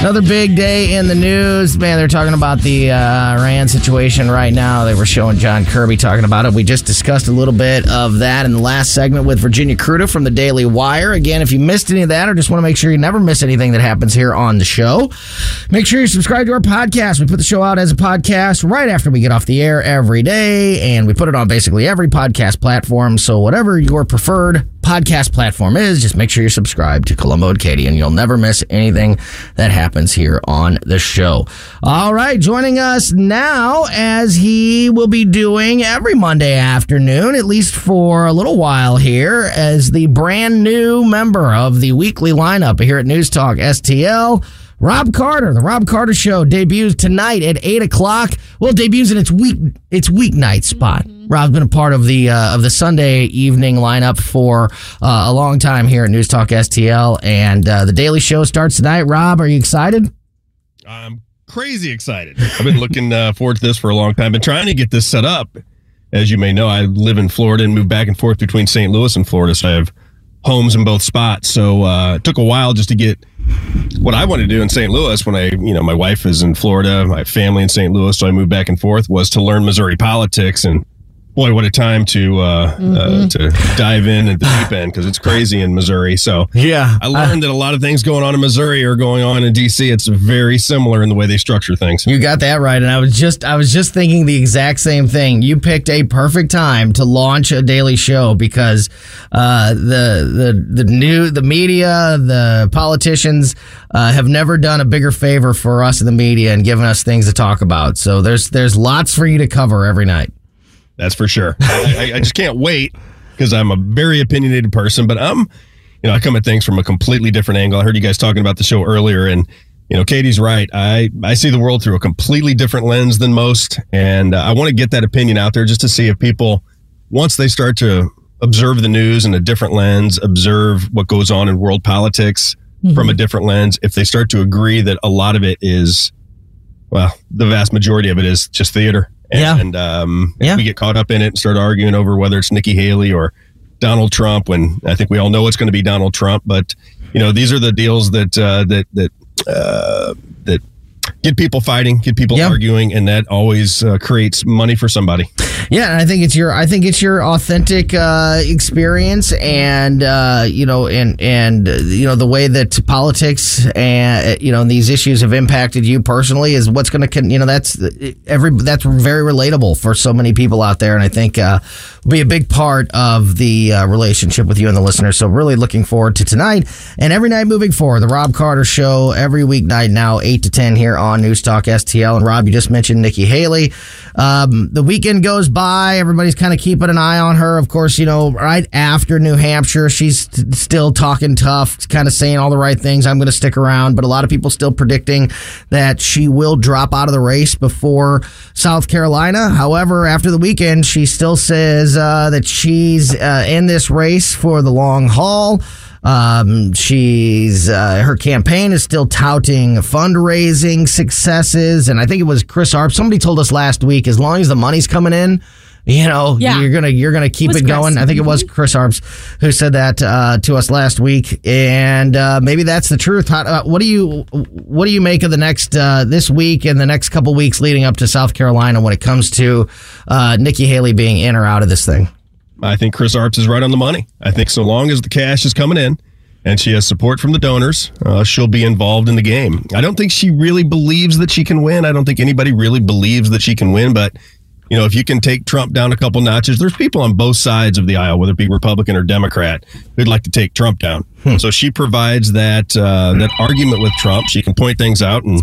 Another big day in the news. Man, they're talking about the uh, Iran situation right now. They were showing John Kirby talking about it. We just discussed a little bit of that in the last segment with Virginia Kruta from the Daily Wire. Again, if you missed any of that or just want to make sure you never miss anything that happens here on the show, make sure you subscribe to our podcast. We put the show out as a podcast right after we get off the air every day, and we put it on basically every podcast platform. So, whatever your preferred podcast platform is, just make sure you're subscribed to Colombo and Katie, and you'll never miss anything that happens here on the show. All right, joining us now, as he will be doing every Monday afternoon, at least for a little while here, as the brand new member of the weekly lineup here at News Talk STL. Rob Carter, the Rob Carter Show debuts tonight at eight o'clock. Well, it debuts in its week its weeknight spot. Rob's been a part of the uh, of the Sunday evening lineup for uh, a long time here at News Talk STL, and uh, the Daily Show starts tonight. Rob, are you excited? I'm crazy excited. I've been looking uh, forward to this for a long time. Been trying to get this set up. As you may know, I live in Florida and moved back and forth between St. Louis and Florida, so I have homes in both spots. So uh, it took a while just to get what I wanted to do in St. Louis when I, you know, my wife is in Florida, my family in St. Louis, so I moved back and forth was to learn Missouri politics and boy, what a time to uh, mm-hmm. uh, to dive in at the deep end because it's crazy in Missouri. So yeah, I learned uh, that a lot of things going on in Missouri are going on in DC. It's very similar in the way they structure things. You got that right, and I was just I was just thinking the exact same thing. You picked a perfect time to launch a daily show because uh, the the the new the media the politicians uh, have never done a bigger favor for us in the media and given us things to talk about. So there's there's lots for you to cover every night. That's for sure. I, I, just can't wait because I'm a very opinionated person, but I'm, you know, I come at things from a completely different angle. I heard you guys talking about the show earlier, and you know, Katie's right. I I see the world through a completely different lens than most, and uh, I want to get that opinion out there just to see if people, once they start to observe the news in a different lens, observe what goes on in world politics mm-hmm. from a different lens, if they start to agree that a lot of it is, well, the vast majority of it is just theater yeah. And um, yeah. we get caught up in it and start arguing over whether it's Nikki Haley or Donald Trump, when I think we all know it's going to be Donald Trump. But you know, these are the deals that uh, that that uh, that get people fighting, get people yep. arguing, and that always uh, creates money for somebody. Yeah, I think it's your I think it's your authentic uh, experience, and uh, you know, and and uh, you know the way that politics and you know these issues have impacted you personally is what's going to you know that's every that's very relatable for so many people out there, and I think uh, will be a big part of the uh, relationship with you and the listeners. So really looking forward to tonight and every night moving forward. The Rob Carter Show every weeknight now eight to ten here on News Talk STL. And Rob, you just mentioned Nikki Haley. Um, the weekend goes by. Everybody's kind of keeping an eye on her. Of course, you know, right after New Hampshire, she's t- still talking tough, kind of saying all the right things. I'm going to stick around, but a lot of people still predicting that she will drop out of the race before South Carolina. However, after the weekend, she still says uh, that she's uh, in this race for the long haul. Um, she's uh, her campaign is still touting fundraising successes, and I think it was Chris Arp. Somebody told us last week, as long as the money's coming in, you know, yeah. you're gonna you're gonna keep it, it going. I think it was Chris Arps who said that uh, to us last week, and uh, maybe that's the truth. How, uh, what do you what do you make of the next uh, this week and the next couple weeks leading up to South Carolina when it comes to uh, Nikki Haley being in or out of this thing? I think Chris Arps is right on the money. I think so long as the cash is coming in and she has support from the donors, uh, she'll be involved in the game. I don't think she really believes that she can win. I don't think anybody really believes that she can win, but you know, if you can take Trump down a couple notches, there's people on both sides of the aisle, whether it be Republican or Democrat, who'd like to take Trump down. Hmm. So she provides that uh, that argument with Trump. She can point things out and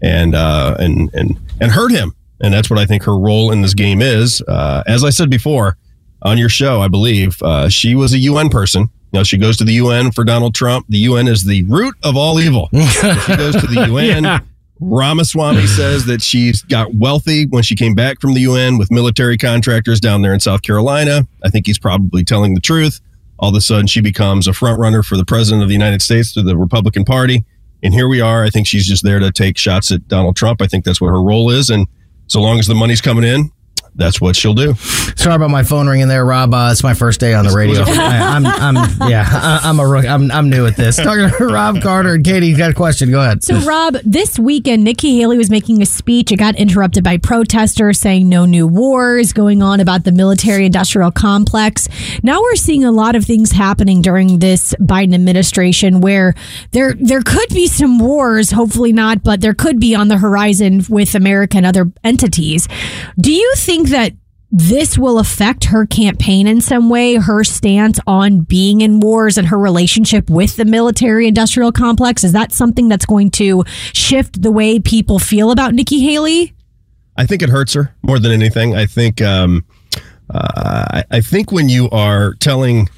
and uh, and and and hurt him, and that's what I think her role in this game is. Uh, as I said before, on your show, I believe. Uh, she was a UN person. You know, she goes to the UN for Donald Trump. The UN is the root of all evil. she goes to the UN. Yeah. Ramaswamy says that she's got wealthy when she came back from the UN with military contractors down there in South Carolina. I think he's probably telling the truth. All of a sudden, she becomes a front runner for the president of the United States through the Republican Party. And here we are. I think she's just there to take shots at Donald Trump. I think that's what her role is. And so long as the money's coming in, that's what she'll do. Sorry about my phone ringing there, Rob. Uh, it's my first day on the radio. I, am I'm, I'm, yeah, I, am a rook. I'm, I'm new at this. Talking to Rob Carter and Katie, you got a question? Go ahead. So, Rob, this weekend, Nikki Haley was making a speech. It got interrupted by protesters saying no new wars going on about the military-industrial complex. Now we're seeing a lot of things happening during this Biden administration where there there could be some wars. Hopefully not, but there could be on the horizon with America and other entities. Do you think that this will affect her campaign in some way, her stance on being in wars and her relationship with the military industrial complex? Is that something that's going to shift the way people feel about Nikki Haley? I think it hurts her more than anything. I think um, uh, I think when you are telling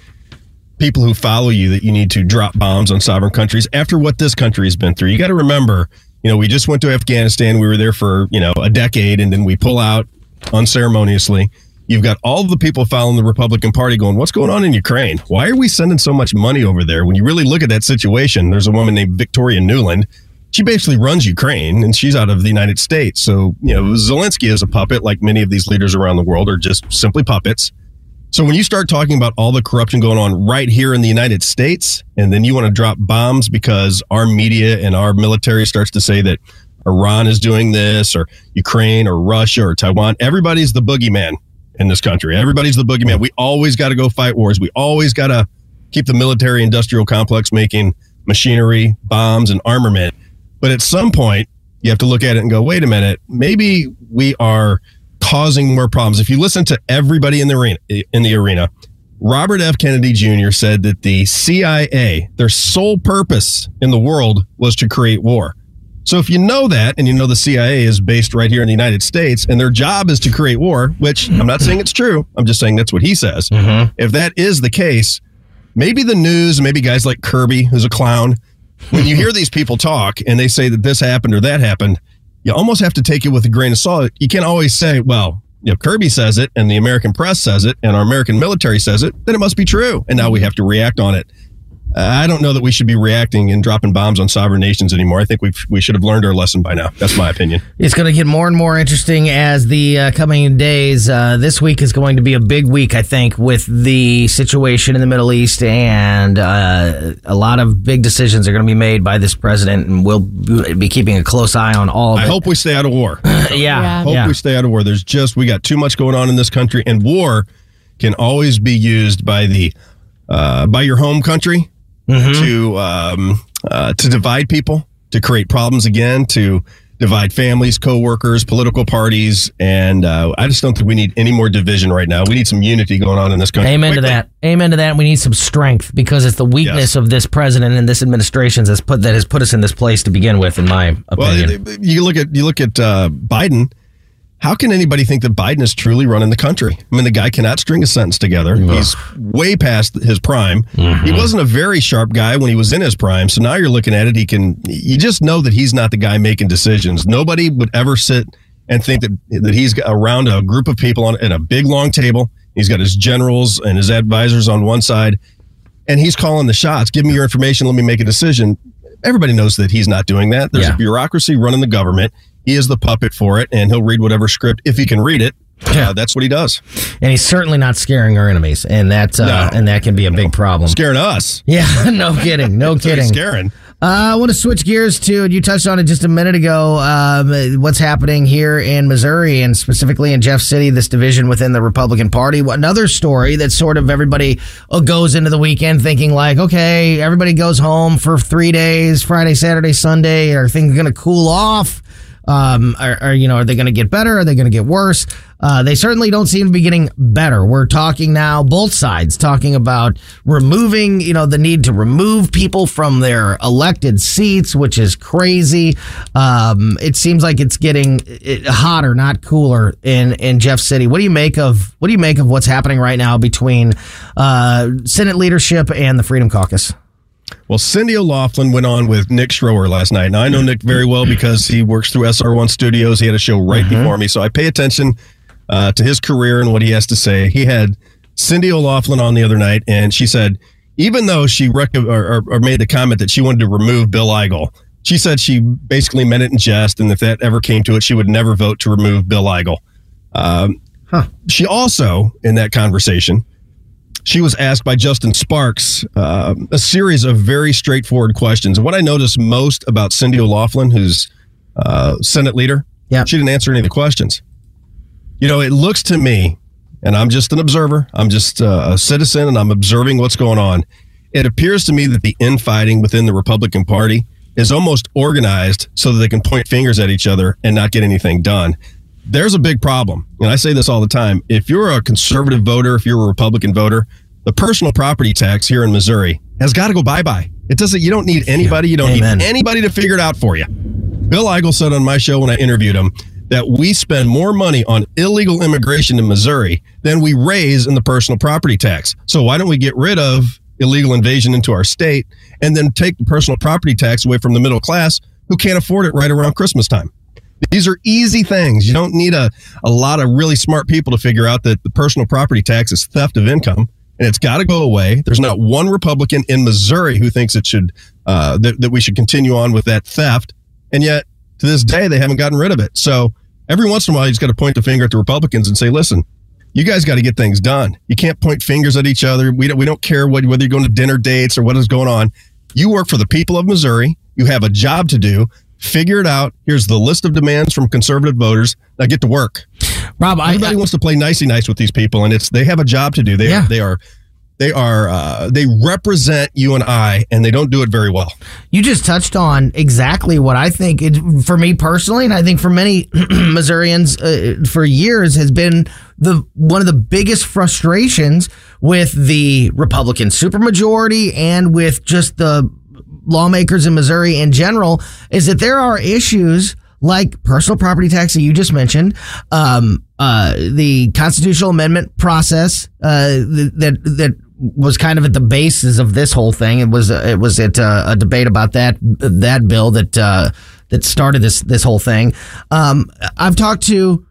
people who follow you that you need to drop bombs on sovereign countries after what this country has been through, you got to remember, you know, we just went to Afghanistan. We were there for, you know, a decade and then we pull out unceremoniously. You've got all the people following the Republican Party going, What's going on in Ukraine? Why are we sending so much money over there? When you really look at that situation, there's a woman named Victoria Nuland. She basically runs Ukraine and she's out of the United States. So, you know, Zelensky is a puppet, like many of these leaders around the world are just simply puppets. So when you start talking about all the corruption going on right here in the United States, and then you want to drop bombs because our media and our military starts to say that Iran is doing this, or Ukraine, or Russia, or Taiwan. Everybody's the boogeyman in this country. Everybody's the boogeyman. We always got to go fight wars. We always got to keep the military industrial complex making machinery, bombs, and armament. But at some point, you have to look at it and go, wait a minute, maybe we are causing more problems. If you listen to everybody in the arena, in the arena, Robert F. Kennedy Jr. said that the CIA, their sole purpose in the world was to create war. So if you know that and you know the CIA is based right here in the United States and their job is to create war, which I'm not saying it's true, I'm just saying that's what he says. Mm-hmm. If that is the case, maybe the news, maybe guys like Kirby, who's a clown, when you hear these people talk and they say that this happened or that happened, you almost have to take it with a grain of salt. You can't always say, well, you know, Kirby says it and the American press says it and our American military says it, then it must be true. And now we have to react on it. I don't know that we should be reacting and dropping bombs on sovereign nations anymore. I think we we should have learned our lesson by now. That's my opinion. It's going to get more and more interesting as the uh, coming days. Uh, this week is going to be a big week, I think, with the situation in the Middle East, and uh, a lot of big decisions are going to be made by this president, and we'll be keeping a close eye on all. of I hope we stay out of war. yeah, yeah. Hope yeah. we stay out of war. There's just we got too much going on in this country, and war can always be used by the uh, by your home country mm-hmm. to um, uh, to divide people, to create problems again, to divide families, co-workers, political parties, and uh, I just don't think we need any more division right now. We need some unity going on in this country. Amen quickly. to that. Amen to that. We need some strength because it's the weakness yes. of this president and this administration has put that has put us in this place to begin with. In my opinion, well, you look at you look at uh, Biden how can anybody think that Biden is truly running the country? I mean, the guy cannot string a sentence together. Ugh. He's way past his prime. Mm-hmm. He wasn't a very sharp guy when he was in his prime. So now you're looking at it, he can, you just know that he's not the guy making decisions. Nobody would ever sit and think that, that he's around a group of people on in a big long table. He's got his generals and his advisors on one side, and he's calling the shots. Give me your information. Let me make a decision. Everybody knows that he's not doing that. There's yeah. a bureaucracy running the government. He is the puppet for it, and he'll read whatever script if he can read it. Yeah, uh, that's what he does. And he's certainly not scaring our enemies, and that uh, no, and that can be a no. big problem. Scaring us. Yeah, no kidding, no kidding. scaring. Uh, I want to switch gears to, and you touched on it just a minute ago, um, what's happening here in Missouri and specifically in Jeff City, this division within the Republican Party. Another story that sort of everybody uh, goes into the weekend thinking like, okay, everybody goes home for three days, Friday, Saturday, Sunday. Are things going to cool off? Um, are, are, you know, are they going to get better? Are they going to get worse? Uh, they certainly don't seem to be getting better. We're talking now, both sides talking about removing, you know, the need to remove people from their elected seats, which is crazy. Um, it seems like it's getting hotter, not cooler in, in Jeff City. What do you make of, what do you make of what's happening right now between, uh, Senate leadership and the Freedom Caucus? Well, Cindy O'Laughlin went on with Nick Schroer last night. Now, I know Nick very well because he works through SR1 Studios. He had a show right mm-hmm. before me, so I pay attention uh, to his career and what he has to say. He had Cindy O'Laughlin on the other night, and she said, even though she rec- or, or, made the comment that she wanted to remove Bill Eigel, she said she basically meant it in jest, and if that ever came to it, she would never vote to remove Bill Eigel. Um, She also, in that conversation, she was asked by Justin Sparks uh, a series of very straightforward questions. And what I noticed most about Cindy O'Laughlin, who's uh, Senate leader, Yeah. she didn't answer any of the questions. You know, it looks to me, and I'm just an observer, I'm just uh, a citizen, and I'm observing what's going on. It appears to me that the infighting within the Republican Party is almost organized so that they can point fingers at each other and not get anything done. There's a big problem. And I say this all the time. If you're a conservative voter, if you're a Republican voter, the personal property tax here in Missouri has got to go bye bye. It doesn't, you don't need anybody. You don't Amen. need anybody to figure it out for you. Bill Eigel said on my show when I interviewed him that we spend more money on illegal immigration in Missouri than we raise in the personal property tax. So why don't we get rid of illegal invasion into our state and then take the personal property tax away from the middle class who can't afford it right around Christmas time? These are easy things. You don't need a, a lot of really smart people to figure out that the personal property tax is theft of income and it's got to go away. There's not one Republican in Missouri who thinks it should uh, that, that we should continue on with that theft, and yet to this day they haven't gotten rid of it. So every once in a while, you just got to point the finger at the Republicans and say, "Listen, you guys got to get things done. You can't point fingers at each other. We don't we don't care what, whether you're going to dinner dates or what is going on. You work for the people of Missouri. You have a job to do. Figure it out. Here's the list of demands from conservative voters. Now get to work." Rob, I, Everybody wants to play nicey nice with these people, and it's they have a job to do. They Yeah. are, they are they are uh, they represent you and I, and they don't do it very well. You just touched on exactly what I think it, for me personally, and I think for many Missourians uh, for years has been the one of the biggest frustrations with the Republican supermajority and with just the lawmakers in Missouri in general is that there are issues like personal property tax that you just mentioned, um, uh, the constitutional amendment process uh, that that was kind of at the basis of this whole thing. It was it was at uh, a debate about that that bill that uh, that started this this whole thing. Um, I've talked to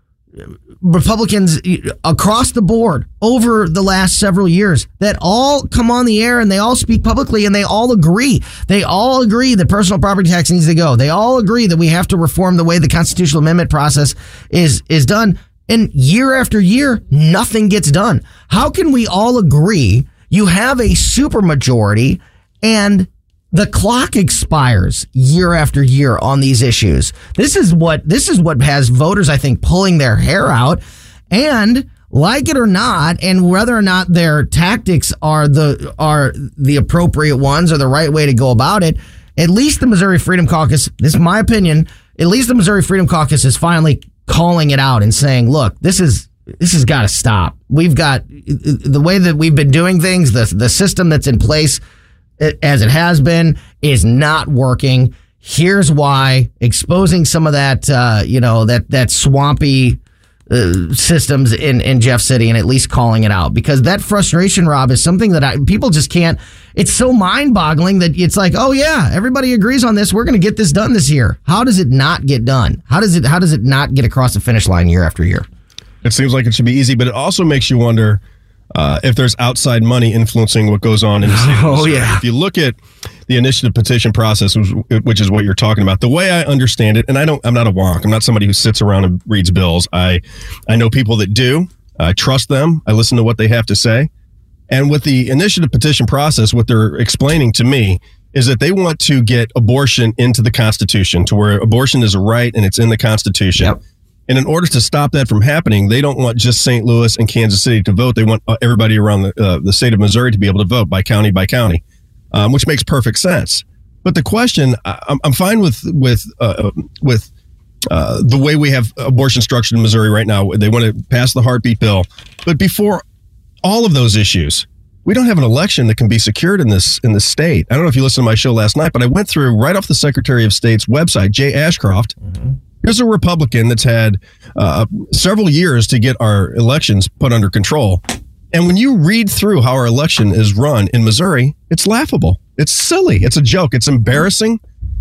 Republicans across the board over the last several years that all come on the air and they all speak publicly and they all agree. They all agree that personal property tax needs to go. They all agree that we have to reform the way the constitutional amendment process is is done. And year after year, nothing gets done. How can we all agree you have a supermajority and the clock expires year after year on these issues. This is what this is what has voters, I think, pulling their hair out. And like it or not, and whether or not their tactics are the are the appropriate ones or the right way to go about it, at least the Missouri Freedom Caucus, this is my opinion, at least the Missouri Freedom Caucus is finally calling it out and saying, look, this is this has got to stop. We've got the way that we've been doing things, the the system that's in place as it has been is not working. Here's why. Exposing some of that, uh, you know, that that swampy uh, systems in in Jeff City, and at least calling it out because that frustration, Rob, is something that I, people just can't. It's so mind boggling that it's like, oh yeah, everybody agrees on this. We're going to get this done this year. How does it not get done? How does it? How does it not get across the finish line year after year? It seems like it should be easy, but it also makes you wonder uh, if there's outside money influencing what goes on in the state. Oh, yeah. If you look at the initiative petition process, which- which is what you're talking about, the way I understand it, and I don't, I'm not a wonk. I'm not somebody who sits around and reads bills. I, I know people that do. I trust them. I listen to what they have to say. And with the initiative petition process, what they're explaining to me is that they want to get abortion into the Constitution to where abortion is a right and it's in the Constitution. Yep. And in order to stop that from happening, they don't want just St. Louis and Kansas City to vote. They want uh, everybody around the, uh, the state of Missouri to be able to vote by county by county, um, which makes perfect sense. But the question, I- I'm, I'm fine with with uh, with uh, the way we have abortion structured in Missouri right now. They want to pass the heartbeat bill, but before all of those issues, we don't have an election that can be secured in this in this state. I don't know if you listened to my show last night, but I went through right off the Secretary of State's website, Jay Ashcroft. Here's a Republican that's had uh, several years to get our elections put under control. And when you read through how our election is run in Missouri, it's laughable. It's silly. It's a joke. It's embarrassing.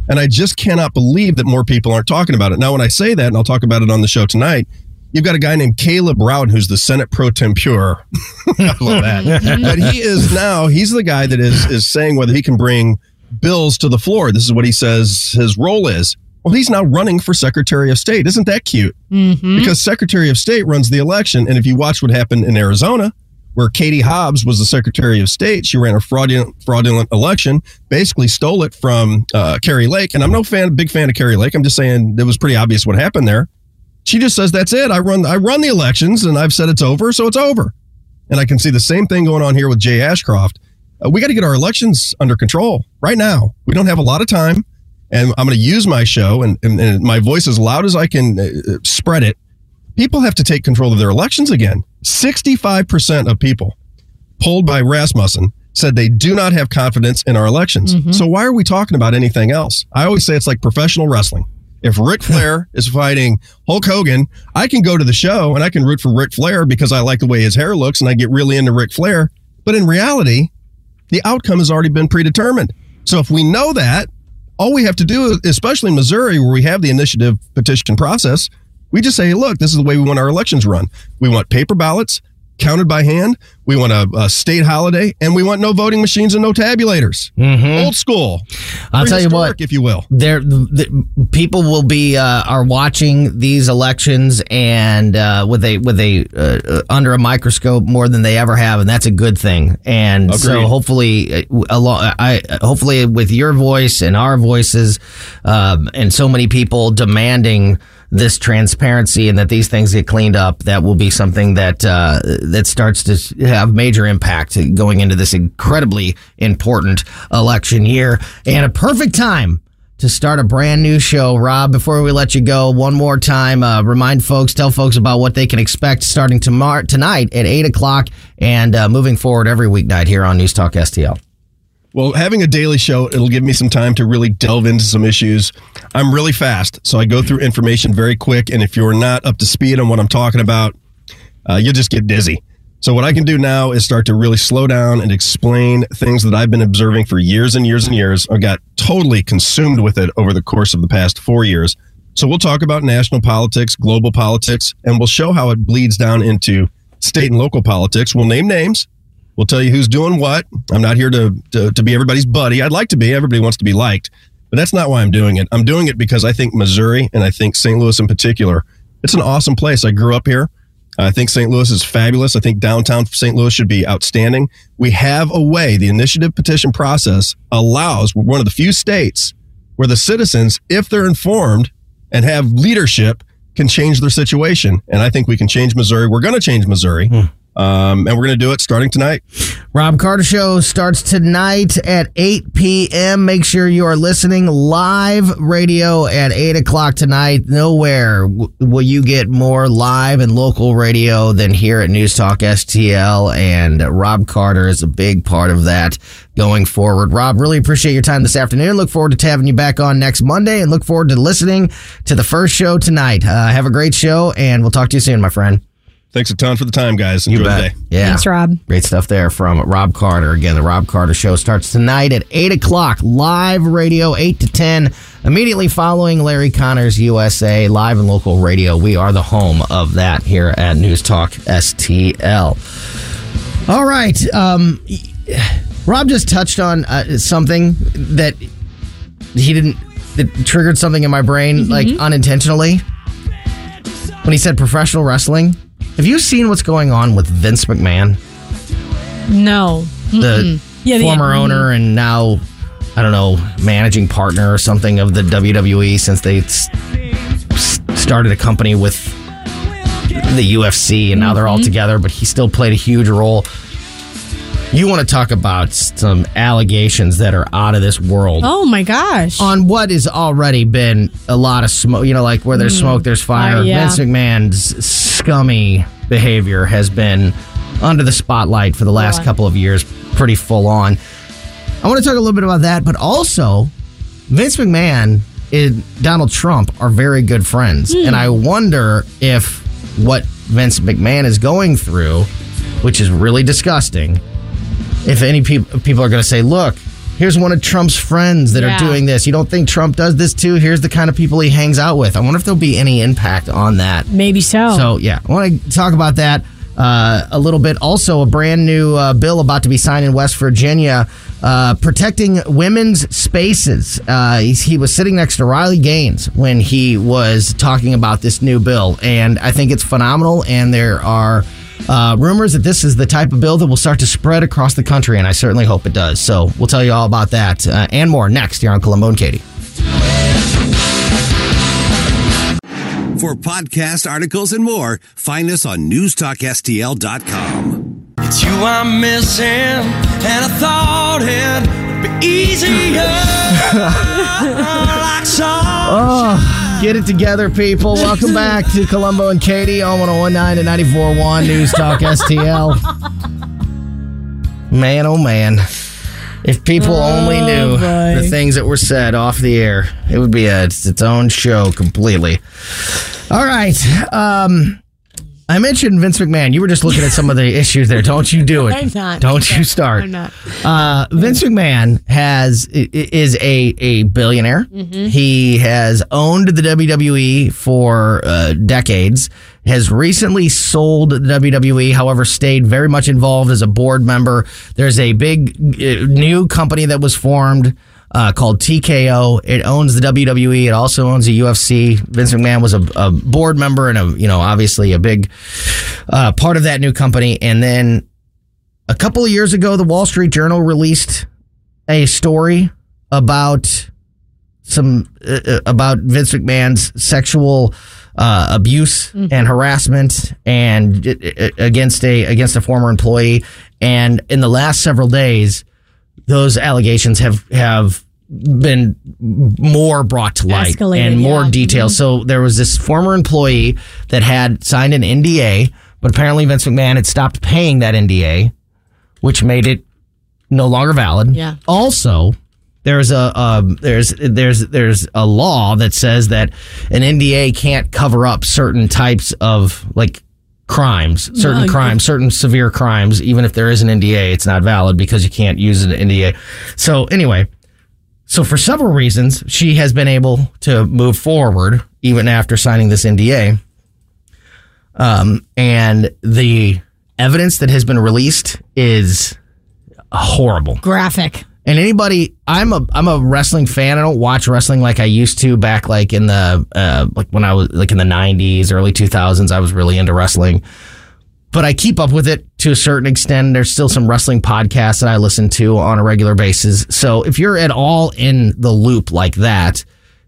And I just cannot believe that more people aren't talking about it. Now, when I say that, and I'll talk about it on the show tonight, you've got a guy named Caleb Rowden, who's the Senate pro tempore. I love that. but he is now, he's the guy that is, is saying whether he can bring bills to the floor. This is what he says his role is. Well, he's now running for Secretary of State. Isn't that cute? Mm-hmm. Because Secretary of State runs the election. And if you watch what happened in Arizona, where Katie Hobbs was the Secretary of State, she ran a fraudulent, fraudulent election, basically stole it from uh, Kari Lake. And I'm no fan, big fan of Kari Lake. I'm just saying it was pretty obvious what happened there. She just says that's it. I run, I run the elections, and I've said it's over, so it's over. And I can see the same thing going on here with Jay Ashcroft. Uh, we got to get our elections under control right now. We don't have a lot of time and I'm going to use my show and, and, and, my voice as loud as I can uh, spread it. People have to take control of their elections again. 65% of people polled by Rasmussen said they do not have confidence in our elections. Mm-hmm. So why are we talking about anything else? I always say it's like professional wrestling. If Ric Flair is fighting Hulk Hogan, I can go to the show and I can root for Ric Flair because I like the way his hair looks and I get really into Ric Flair. But in reality, the outcome has already been predetermined. So if we know that, all we have to do, especially in Missouri, where we have the initiative petition process, we just say, look, this is the way we want our elections run. We want paper ballots counted by hand. We want a, a state holiday, and we want no voting machines and no tabulators. Mm-hmm. Old school. I'll tell you what, if you will, there the, people will be uh, are watching these elections and uh, with a with a uh, under a microscope more than they ever have, and that's a good thing. And Agreed. so hopefully, uh, I hopefully with your voice and our voices, um, and so many people demanding this transparency and that these things get cleaned up, that will be something that uh, that starts to have major impact going into this incredibly important election year and a perfect time to start a brand new show. Rob, before we let you go, one more time, uh, remind folks, tell folks about what they can expect starting tomorrow tonight at eight o'clock and uh, moving forward every weeknight here on News Talk STL. Well, having a daily show, it'll give me some time to really delve into some issues. I'm really fast, so I go through information very quick. And if you're not up to speed on what I'm talking about, uh, you'll just get dizzy. So, what I can do now is start to really slow down and explain things that I've been observing for years and years and years. I got totally consumed with it over the course of the past four years. So, we'll talk about national politics, global politics, and we'll show how it bleeds down into state and local politics. We'll name names We'll tell you who's doing what. I'm not here to, to, to be everybody's buddy. I'd like to be. Everybody wants to be liked, but that's not why I'm doing it. I'm doing it because I think Missouri and I think St. Louis in particular, it's an awesome place. I grew up here. I think St. Louis is fabulous. I think downtown St. Louis should be outstanding. We have a way, the initiative petition process allows one of the few states where the citizens, if they're informed and have leadership, can change their situation. And I think we can change Missouri. We're going to change Missouri. Hmm. Um, and we're going to do it starting tonight. Rob Carter Show starts tonight at 8 p.m. Make sure you are listening live radio at 8 o'clock tonight. Nowhere will you get more live and local radio than here at News Talk STL. And Rob Carter is a big part of that going forward. Rob, really appreciate your time this afternoon. Look forward to having you back on next Monday and look forward to listening to the first show tonight. Uh, have a great show and we'll talk to you soon, my friend. Thanks a ton for the time, guys. Enjoy you bet. the day. Yeah. Thanks, Rob. Great stuff there from Rob Carter. Again, the Rob Carter Show starts tonight at 8 o'clock. Live radio, 8 to 10. Immediately following Larry Conners USA, live and local radio. We are the home of that here at News Talk STL. All right. Um, Rob just touched on uh, something that he didn't, that triggered something in my brain, mm-hmm. like unintentionally. When he said professional wrestling, have you seen what's going on with Vince McMahon? No. The yeah, former the, owner and now, I don't know, managing partner or something of the WWE since they started a company with the UFC and now they're all mm-hmm. together, but he still played a huge role. You want to talk about some allegations that are out of this world. Oh my gosh. On what has already been a lot of smoke, you know, like where there's mm. smoke, there's fire. Uh, yeah. Vince McMahon's scummy behavior has been under the spotlight for the last yeah. couple of years, pretty full on. I want to talk a little bit about that, but also Vince McMahon and Donald Trump are very good friends. Mm. And I wonder if what Vince McMahon is going through, which is really disgusting, if any people people are going to say, look, here's one of Trump's friends that yeah. are doing this. You don't think Trump does this too? Here's the kind of people he hangs out with. I wonder if there'll be any impact on that. Maybe so. So yeah, I want to talk about that. Uh, a little bit. Also, a brand new uh, bill about to be signed in West Virginia uh, protecting women's spaces. Uh, he was sitting next to Riley Gaines when he was talking about this new bill, and I think it's phenomenal. And there are uh, rumors that this is the type of bill that will start to spread across the country, and I certainly hope it does. So we'll tell you all about that uh, and more next here on Colombo and Katie. For podcast articles and more, find us on newstalkstl.com. It's you I'm missing, and I thought it would be easier. like Oh, get it together, people. Welcome back to Colombo and Katie on 1019 and 94.1 News Talk STL. Man, oh man. If people only knew boy. the things that were said off the air, it would be a, it's its own show completely. All right. Um, I mentioned Vince McMahon. You were just looking at some of the issues there. Don't you do it. I'm not. Don't you start. I'm not. Uh, Vince McMahon has is a a billionaire. He has owned the WWE for uh, decades. Has recently sold the WWE, however, stayed very much involved as a board member. There's a big uh, new company that was formed uh, called TKO. It owns the WWE. It also owns the UFC. Vince McMahon was a, a board member and a you know obviously a big uh, part of that new company. And then a couple of years ago, the Wall Street Journal released a story about some uh, uh, about Vince McMahon's sexual uh, abuse and harassment and uh, uh, against a against a former employee. And in the last several days, those allegations have have been more brought to light Escalated, and more yeah. detail. So there was this former employee that had signed an NDA, but apparently Vince McMahon had stopped paying that NDA, which made it no longer valid. Yeah. Also, there's a um, there's there's there's a law that says that an NDA can't cover up certain types of like crimes, certain No, crimes, certain severe crimes. Even if there is an NDA, it's not valid because you can't use an NDA. So anyway, so for several reasons, she has been able to move forward even after signing this NDA. Um, and the evidence that has been released is horrible. Graphic. And anybody, I'm a I'm a wrestling fan. I don't watch wrestling like I used to back like in the uh, like when I was like in the '90s, early 2000s. I was really into wrestling, but I keep up with it to a certain extent. There's still some wrestling podcasts that I listen to on a regular basis. So if you're at all in the loop like that,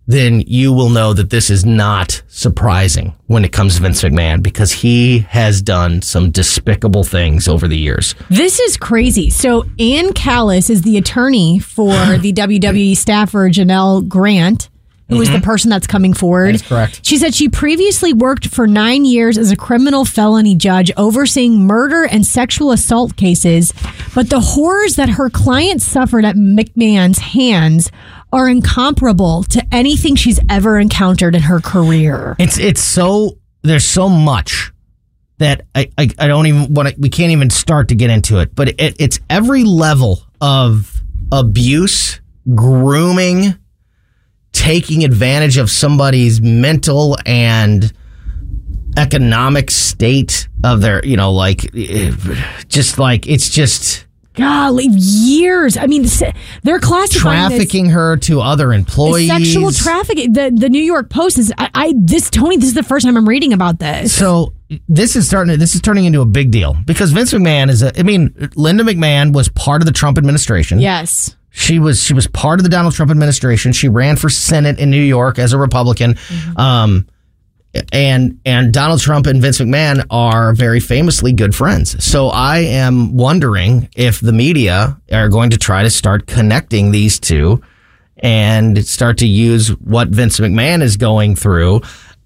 then you will know that this is not surprising when it comes to Vince McMahon because he has done some despicable things over the years. This is crazy. So Ann Callis is the attorney for the WWE staffer Janel Grant, who is the mm-hmm. person that's coming forward. That is correct. She said she previously worked for nine years as a criminal felony judge overseeing murder and sexual assault cases, but the horrors that her client suffered at McMahon's hands are incomparable to anything she's ever encountered in her career. It's it's so there's so much that I I, I don't even want to. We can't even start to get into it. But it, it's every level of abuse, grooming, taking advantage of somebody's mental and economic state of their you know like eh, just like it's just Golly, years. I mean, they're classifying this- trafficking her to other employees Sexual trafficking. The the New York Post is. I, I this Tony. This is the first time I'm reading about this. So this is starting. To, this is turning into a big deal because Vince McMahon is. A, I mean, Linda McMahon was part of the Trump administration. Yes. She was. She was part of the Donald Trump administration. She ran for Senate in New York as a Republican. Um, and and Donald Trump and Vince McMahon are very famously good friends. So I am wondering if the media are going to try to start connecting these two and start to use what Vince McMahon is going through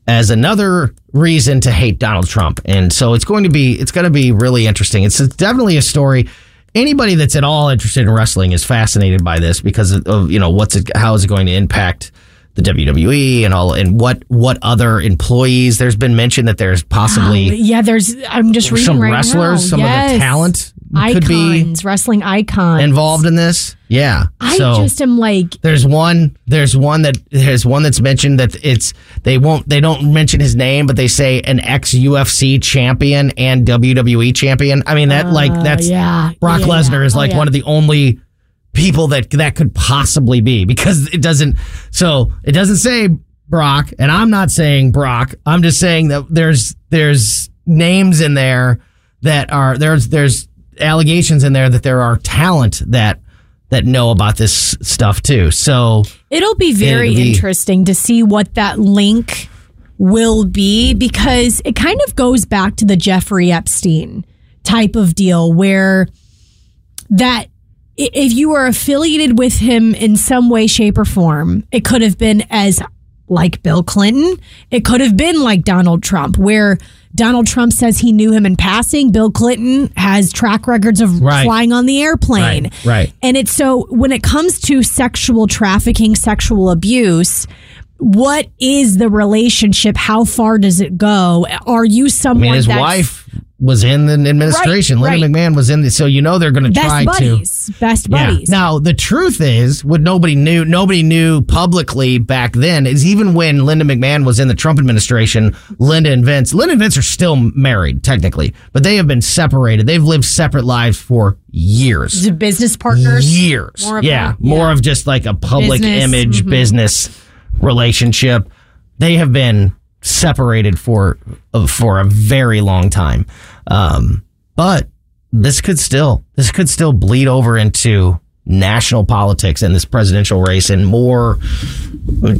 as another reason to hate Donald Trump. And so it's going to be it's going to be really interesting. It's definitely a story. Anybody that's at all interested in wrestling is fascinated by this because of, you know what's it how is it going to impact the WWE and all and what what other employees there's been mention that there's possibly Yeah. There's. I'm just reading some right wrestlers, now. some Yes. of the talent icons, could be wrestling icons involved in this. Yeah. I so just am like, there's one there's one that there's one that's mentioned that it's they won't they don't mention his name but they say an ex UFC champion and WWE champion. I mean that like uh, that's yeah, Brock yeah, Lesnar is Oh, like yeah. one of the only people that that could possibly be because it doesn't. So it doesn't say Brock, and I'm not saying Brock. I'm just saying that there's there's names in there that are there's there's allegations in there that there are talent that that know about this stuff too. So It'll be very It'll be- interesting to see what that link will be because it kind of goes back to the Jeffrey Epstein type of deal where that if you were affiliated with him in some way, shape, or form, it could have been as like Bill Clinton. It could have been like Donald Trump, where Donald Trump says he knew him in passing. Bill Clinton has track records of Right. flying on the airplane. Right, right. And it's so when it comes to sexual trafficking, sexual abuse, what is the relationship? How far does it go? Are you I someone mean, his wife was in the administration. Right, Linda McMahon was in the. So you know they're going to try best to. buddies? Best Yeah. buddies. Now the truth is, what nobody knew, nobody knew publicly back then is even when Linda McMahon was in the Trump administration, Linda and Vince, Linda and Vince are still married technically, but they have been separated. They've lived separate lives for years. The business partners. Years. More yeah, a- more yeah. of just like a public Business, image mhm. business relationship. They have been separated for uh, for a very long time. Um, but this could still this could still bleed over into national politics and this presidential race and more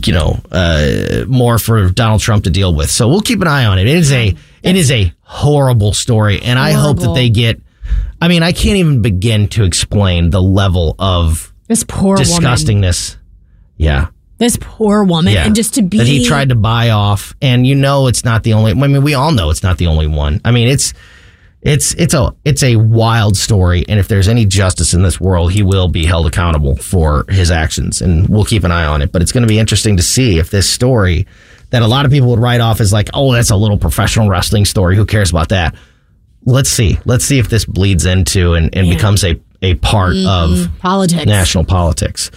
you know uh, more for Donald Trump to deal with. So we'll keep an eye on it. It is a it is a horrible story and I hope that they get I mean I can't even begin to explain the level of This poor woman. disgustingness. Yeah. This poor woman. Yeah. And just to be that he tried to buy off, and you know it's not the only. I mean, we all know it's not the only one. I mean, it's it's it's a it's a wild story, and if there's any justice in this world, he will be held accountable for his actions, and we'll keep an eye on it. But it's going to be interesting to see if this story that a lot of people would write off as like, oh, that's a little professional wrestling story. Who cares about that? Let's see. Let's see if this bleeds into and, and becomes a a part mm-hmm. of politics. national politics.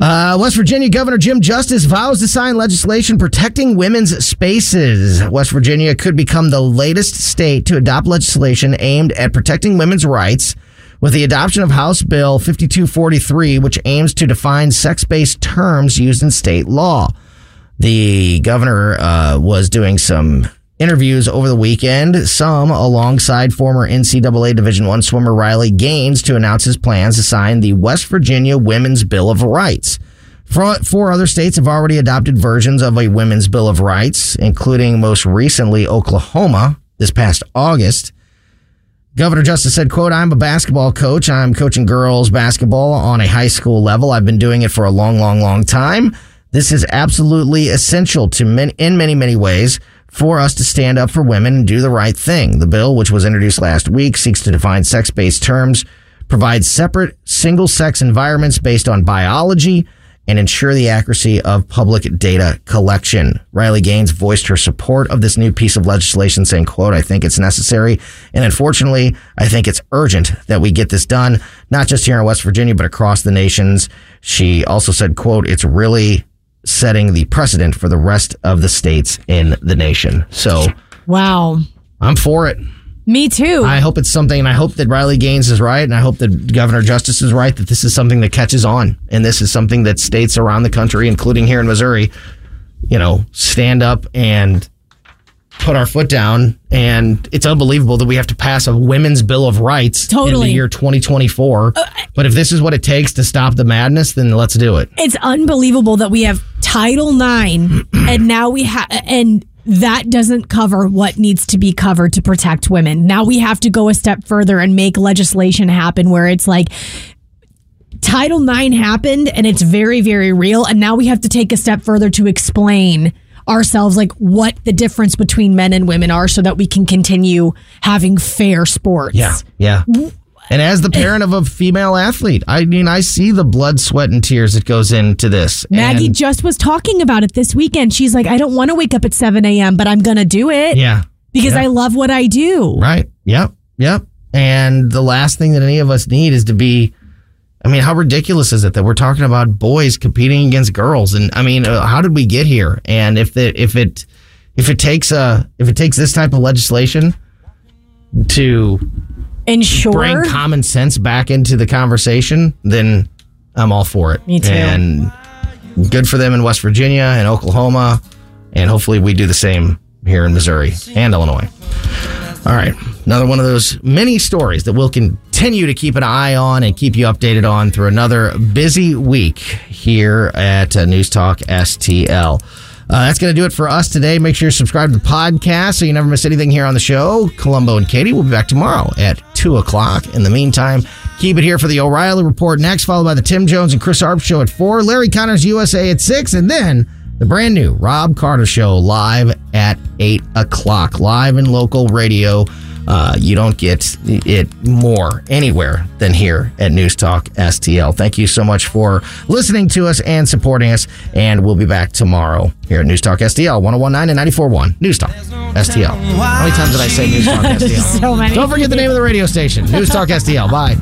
Uh, West Virginia Governor Jim Justice vows to sign legislation protecting women's spaces. West Virginia could become the latest state to adopt legislation aimed at protecting women's rights with the adoption of House Bill 5243, which aims to define sex based terms used in state law. The governor uh, was doing some interviews over the weekend, some alongside former NCAA Division One swimmer Riley Gaines to announce his plans to sign the West Virginia Women's Bill of Rights. Four other states have already adopted versions of a Women's Bill of Rights, including most recently Oklahoma this past August. Governor Justice said, quote, I'm a basketball coach. I'm coaching girls basketball on a high school level. I've been doing it for a long, long, long time. This is absolutely essential to many, in many, many ways for us to stand up for women and do the right thing. The bill, which was introduced last week, seeks to define sex-based terms, provide separate single-sex environments based on biology, and ensure the accuracy of public data collection. Riley Gaines voiced her support of this new piece of legislation, saying, quote, I think it's necessary. And unfortunately, I think it's urgent that we get this done, not just here in West Virginia, but across the nations. She also said, quote, it's really setting the precedent for the rest of the states in the nation. So Wow. I'm for it. Me too. I hope it's something, and I hope that Riley Gaines is right, and I hope that Governor Justice is right, that this is something that catches on, and this is something that states around the country, including here in Missouri, you know, stand up and put our foot down. And it's unbelievable that we have to pass a women's bill of rights totally. in the year 2024. Uh, but if this is what it takes to stop the madness, then let's do it. it's unbelievable that we have Title IX and now we have and that doesn't cover what needs to be covered to protect women. Now we have to go a step further and make legislation happen where it's like Title IX happened and it's very, very real. And now we have to take a step further to explain ourselves like what the difference between men and women are so that we can continue having fair sports. Yeah, yeah. And as the parent of a female athlete, I mean, I see the blood, sweat, and tears that goes into this. Maggie And- just was talking about it this weekend. She's like, I don't want to wake up at 7 a.m., but I'm going to do it yeah, because Yeah. I love what I do. right. Yep, yep. And the last thing that any of us need is to be. I mean, how ridiculous is it that we're talking about boys competing against girls? And I mean, uh, how did we get here? And if it if it if it takes a if it takes this type of legislation to ensure bring common sense back into the conversation, then I'm all for it. Me too. And good for them in West Virginia and Oklahoma, and hopefully we do the same here in Missouri and Illinois. All right, another one of those many stories that we'll continue to keep an eye on and keep you updated on through another busy week here at uh, News Talk STL. Uh, that's going to do it for us today. Make sure you subscribe to the podcast so you never miss anything here on the show. Colombo and Katie will be back tomorrow at 2 o'clock. In the meantime, keep it here for the O'Reilly Report next, followed by the Tim Jones and Chris Arp Show at 4, Larry Conners USA at 6, and then the brand new Rob Carter Show live at 8 o'clock. Live and local radio. Uh, you don't get it more anywhere than here at News Talk STL. Thank you so much for listening to us and supporting us. And we'll be back tomorrow here at News Talk STL 1019 and 941 News Talk STL. How many times did I say News Talk STL? so many. Don't forget the name of the radio station News Talk STL. Bye.